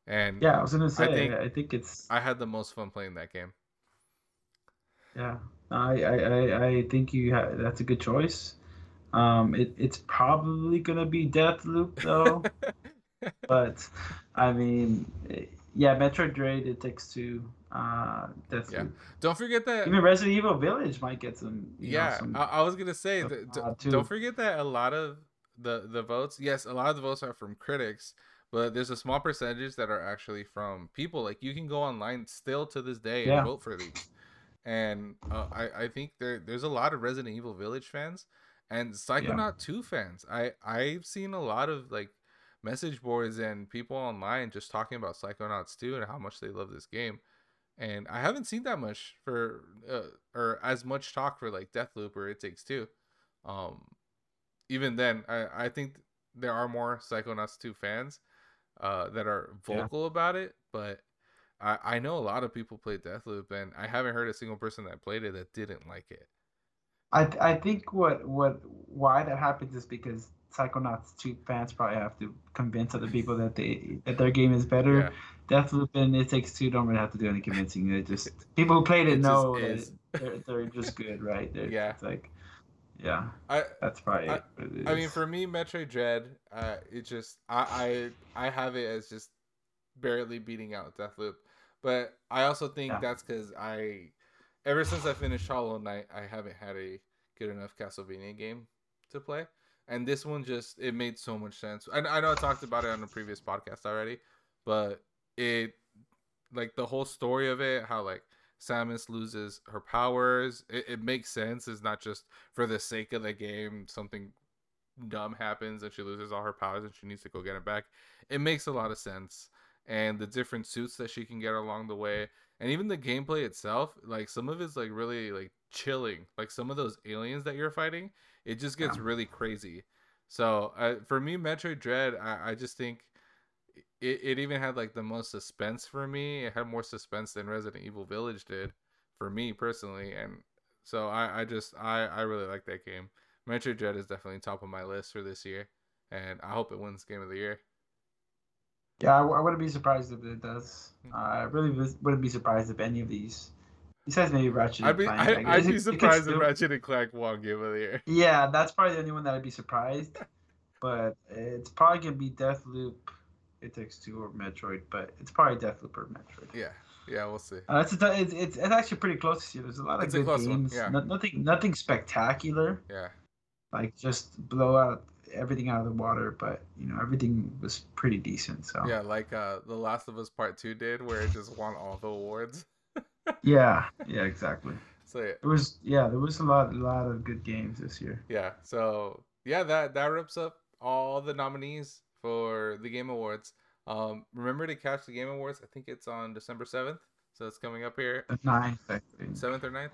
And yeah, I was gonna say I think, I think it's I had the most fun playing that game. Yeah, I I I think you have that's a good choice. Um, it, it's probably gonna be Deathloop though, but I mean, yeah, Metroid Dread it takes two. Uh, Deathloop. Yeah. Don't forget that even Resident Evil Village might get some. yeah, know, some I, I, was gonna say that, don't forget that a lot of the the votes. Yes, a lot of the votes are from critics, but there's a small percentage that are actually from people. Like you can go online still to this day and vote for these. And uh, I I think there there's a lot of Resident Evil Village fans and Psychonaut yeah. 2 fans. I I've seen a lot of like message boards and people online just talking about Psychonauts 2 and how much they love this game. And I haven't seen that much for uh, or as much talk for like Deathloop or It Takes Two. Um, even then, I I think there are more Psychonauts 2 fans uh, that are vocal yeah. about it, but I I know a lot of people played Deathloop, and I haven't heard a single person that played it that didn't like it. I I think what what why that happens is because Psychonauts 2 fans probably have to convince other people that they that their game is better. Yeah. Deathloop and It Takes Two don't really have to do any convincing. They just people who played it, it know that they're, they're just good, right? They're, yeah, it's like yeah, I that's probably. I, I, mean, for me, Metroid Dread, uh, it just I I I have it as just barely beating out Deathloop, but I also think yeah. that's because I ever since I finished Hollow Knight, I haven't had a good enough Castlevania game to play. And this one just it made so much sense. And I know I talked about it on the previous podcast already, but it like the whole story of it, how like Samus loses her powers, it, it makes sense. It's not just for the sake of the game, something dumb happens and she loses all her powers and she needs to go get it back. It makes a lot of sense. And the different suits that she can get along the way, and even the gameplay itself like some of it's like really like chilling like some of those aliens that you're fighting it just gets yeah. really crazy. So uh, for me metroid dread I, I just think it, it even had like the most suspense for me. It had more suspense than resident evil village did for me personally and so i, I just I, I really like that game. Metroid dread is definitely top of my list for this year and i hope it wins game of the year yeah, I, I wouldn't be surprised if it does. Hmm. Uh, I really wouldn't be surprised if any of these, besides maybe Ratchet. I'd be, I, I'd be surprised if Ratchet and Clank won Game of the Year. Yeah, that's probably the only one that I'd be surprised. but it's probably gonna be Deathloop, It Takes Two, or Metroid. But it's probably Deathloop or Metroid. Yeah, yeah, we'll see. Uh, it's, a, it's, it's it's actually pretty close this year. There's a lot of it's good games. Yeah. No, nothing nothing spectacular. Yeah. Like just blow out everything out of the water, but you know everything was pretty decent. So yeah, like uh, The Last of Us Part Two did, where it just won all the awards. yeah, yeah, exactly. So yeah, it was yeah, there was a lot, a lot of good games this year. Yeah, so yeah, that that wraps up all the nominees for the Game Awards. Um, remember to catch the Game Awards. I think it's on December seventh, so it's coming up here. Ninth, seventh or 9th?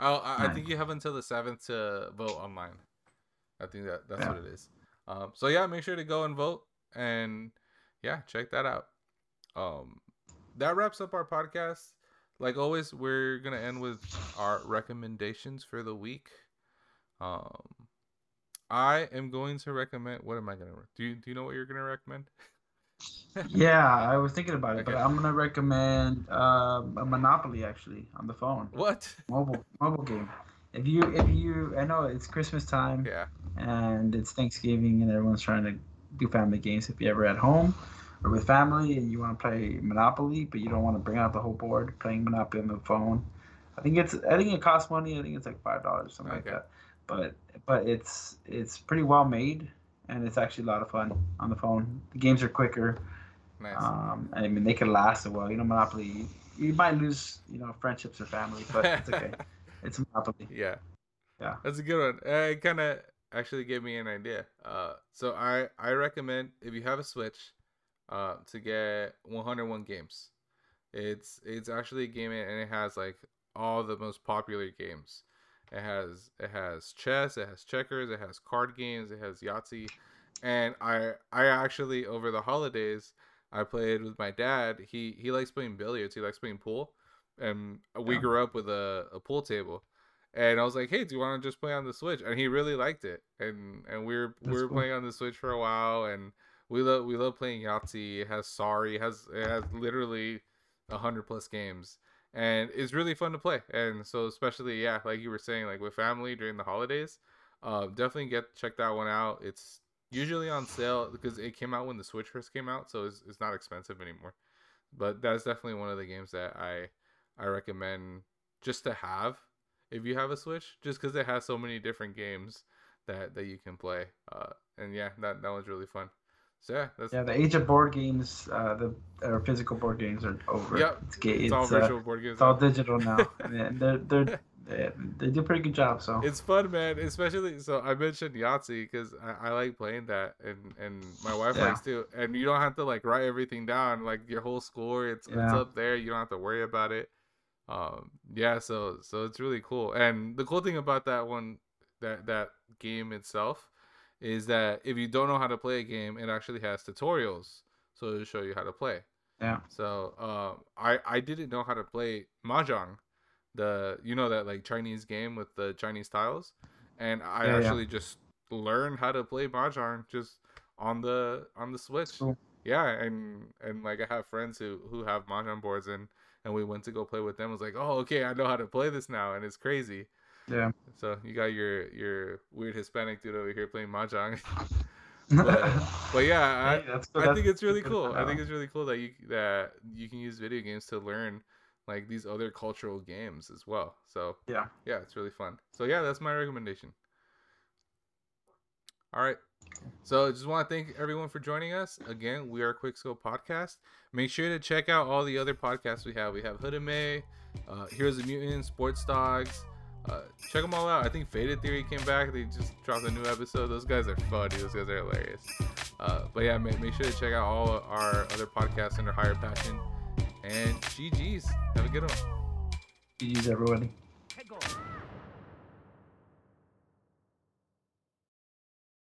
Oh, I, I think you have until the seventh to vote online. I think that that's yeah. what it is. Um, so yeah, make sure to go and vote, and yeah, check that out. Um, that wraps up our podcast. Like always, we're gonna end with our recommendations for the week. Um, I am going to recommend. What am I gonna? Do you do you know what you're gonna recommend? yeah, I was thinking about it, okay. but I'm gonna recommend uh, a Monopoly actually on the phone. What? Mobile mobile game. If you if you I know it's Christmas time. Yeah and it's Thanksgiving and everyone's trying to do family games. If you're ever at home or with family and you want to play Monopoly, but you don't want to bring out the whole board, playing Monopoly on the phone. I think it's I think it costs money. I think it's like five dollars something okay. like that. But but it's it's pretty well made and it's actually a lot of fun on the phone. The games are quicker. Nice. Um, I mean they can last a while. You know Monopoly. You, you might lose you know friendships or family, but it's okay. it's Monopoly. Yeah. Yeah. That's a good one. It kind of actually gave me an idea. Uh, so I I recommend if you have a Switch, uh, to get 101 games. It's it's actually a game and it has like all the most popular games. It has it has chess, it has checkers, it has card games, it has Yahtzee, and I I actually over the holidays I played with my dad. He he likes playing billiards. He likes playing pool, and we yeah. grew up with a, a pool table. And I was like, "Hey, do you want to just play on the Switch?" And he really liked it. And and we were That's we were cool. playing on the Switch for a while, and we love we love playing Yahtzee. It has Sorry, it has it has literally hundred plus games, and it's really fun to play. And so especially yeah, like you were saying, like with family during the holidays, uh, definitely get check that one out. It's usually on sale because it came out when the Switch first came out, so it's, it's not expensive anymore. But that's definitely one of the games that I I recommend just to have if you have a Switch, just because it has so many different games that that you can play. Uh, and yeah, that that was really fun. So yeah, that's yeah. The age of board games, uh, the or physical board games are over. Yep, it's, it's, it's all uh, virtual board games. It's all digital now, and they're they're. They, they do a pretty good job. So it's fun, man. Especially so I mentioned Yahtzee because I, I, like playing that, and and my wife yeah. likes too. And you don't have to like write everything down, like your whole score. It's yeah. it's up there. You don't have to worry about it um yeah so so it's really cool and the cool thing about that one that that game itself is that if you don't know how to play a game, it actually has tutorials, so it'll show you how to play. Yeah. So um, I I didn't know how to play mahjong, the you know that like Chinese game with the Chinese tiles, and I Yeah, yeah. actually just learned how to play mahjong just on the on the Switch. Cool. Yeah, and and like I have friends who who have mahjong boards and and we went to go play with them. I was like, oh okay, I know how to play this now, and it's crazy. Yeah. So you got your your weird Hispanic dude over here playing mahjong. but, but yeah, Hey, that's- I, I think it's really cool. I think it's really cool that you that you can use video games to learn like these other cultural games as well. So Yeah. yeah, it's really fun. So yeah, that's my recommendation. All right. So I just want to thank everyone for joining us. Again, we are Quickscope Podcast. Make sure to check out all the other podcasts we have. We have Hood and May, uh, Heroes of Mutants, Sports Dogs. Uh, check them all out. I think Faded Theory came back. They just dropped a new episode. Those guys are funny. Those guys are hilarious. Uh, but yeah, make, make sure to check out all our other podcasts under Higher Passion. And GG's. Have a good one. GG's everybody. Head goal.